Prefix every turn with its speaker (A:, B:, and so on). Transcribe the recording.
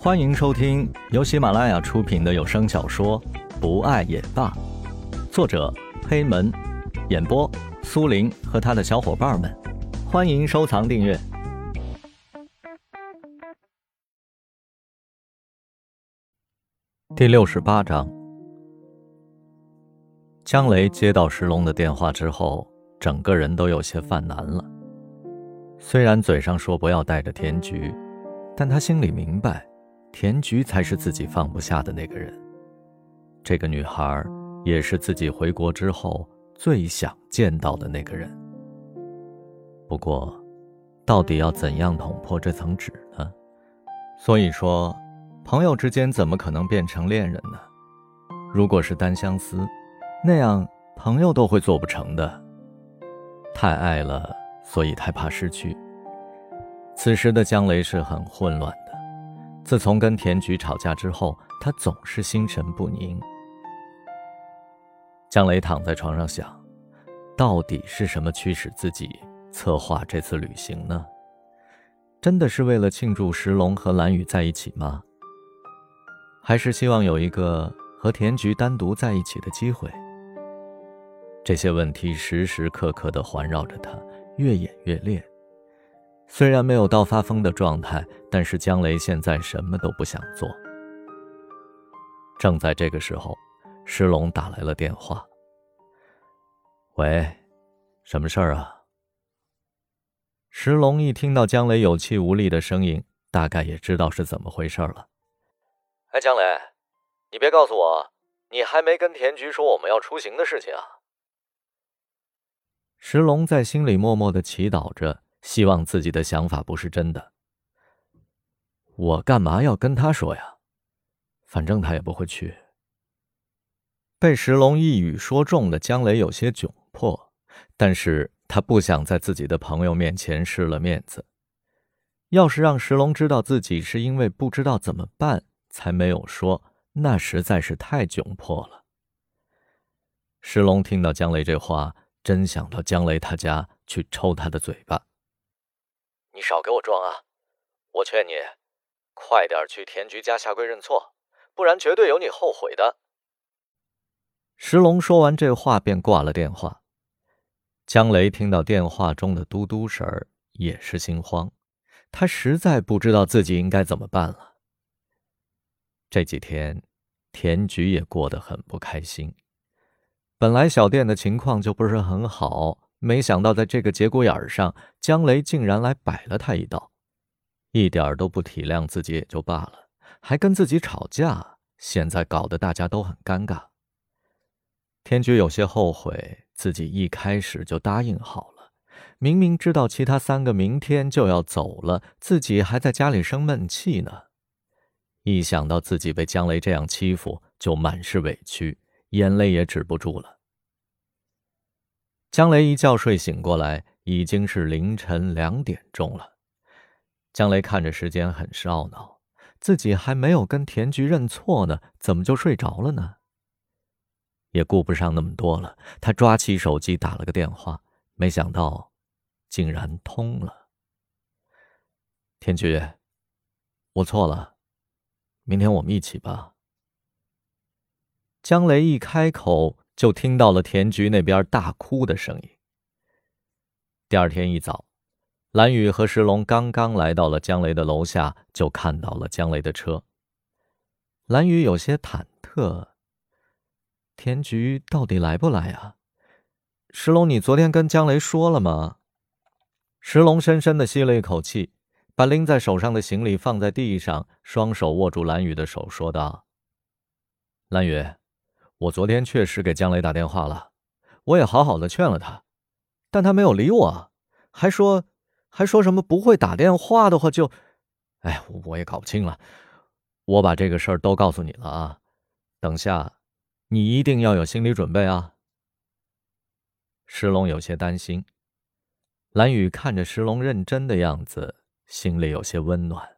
A: 欢迎收听由喜马拉雅出品的有声小说《不爱也罢》，作者黑门，演播苏林和他的小伙伴们。欢迎收藏订阅。第六十八章，江雷接到石龙的电话之后，整个人都有些犯难了。虽然嘴上说不要带着田菊，但他心里明白。田菊才是自己放不下的那个人。这个女孩也是自己回国之后最想见到的那个人。不过，到底要怎样捅破这层纸呢？所以说，朋友之间怎么可能变成恋人呢？如果是单相思，那样朋友都会做不成的。太爱了，所以太怕失去。此时的江雷是很混乱。自从跟田菊吵架之后，他总是心神不宁。江雷躺在床上想，到底是什么驱使自己策划这次旅行呢？真的是为了庆祝石龙和蓝雨在一起吗？还是希望有一个和田菊单独在一起的机会？这些问题时时刻刻地环绕着他，越演越烈。虽然没有到发疯的状态，但是江雷现在什么都不想做。正在这个时候，石龙打来了电话。喂，什么事儿啊？石龙一听到江雷有气无力的声音，大概也知道是怎么回事了。
B: 哎，江雷，你别告诉我，你还没跟田菊说我们要出行的事情啊？
A: 石龙在心里默默的祈祷着。希望自己的想法不是真的。我干嘛要跟他说呀？反正他也不会去。被石龙一语说中的江雷有些窘迫，但是他不想在自己的朋友面前失了面子。要是让石龙知道自己是因为不知道怎么办才没有说，那实在是太窘迫了。石龙听到江雷这话，真想到江雷他家去抽他的嘴巴。
B: 你少给我装啊！我劝你，快点去田菊家下跪认错，不然绝对有你后悔的。
A: 石龙说完这话便挂了电话。江雷听到电话中的嘟嘟声儿，也是心慌，他实在不知道自己应该怎么办了。这几天，田菊也过得很不开心。本来小店的情况就不是很好。没想到，在这个节骨眼上，江雷竟然来摆了他一道，一点都不体谅自己也就罢了，还跟自己吵架，现在搞得大家都很尴尬。天菊有些后悔，自己一开始就答应好了，明明知道其他三个明天就要走了，自己还在家里生闷气呢。一想到自己被江雷这样欺负，就满是委屈，眼泪也止不住了。江雷一觉睡醒过来，已经是凌晨两点钟了。江雷看着时间，很是懊恼，自己还没有跟田菊认错呢，怎么就睡着了呢？也顾不上那么多了，他抓起手机打了个电话，没想到，竟然通了。田菊，我错了，明天我们一起吧。江雷一开口。就听到了田菊那边大哭的声音。第二天一早，蓝雨和石龙刚刚来到了江雷的楼下，就看到了江雷的车。蓝雨有些忐忑：“田菊到底来不来啊？”石龙，你昨天跟江雷说了吗？石龙深深的吸了一口气，把拎在手上的行李放在地上，双手握住蓝雨的手，说道：“蓝雨。”我昨天确实给江雷打电话了，我也好好的劝了他，但他没有理我，还说还说什么不会打电话的话就，哎，我也搞不清了。我把这个事儿都告诉你了啊，等下你一定要有心理准备啊。石龙有些担心，蓝雨看着石龙认真的样子，心里有些温暖。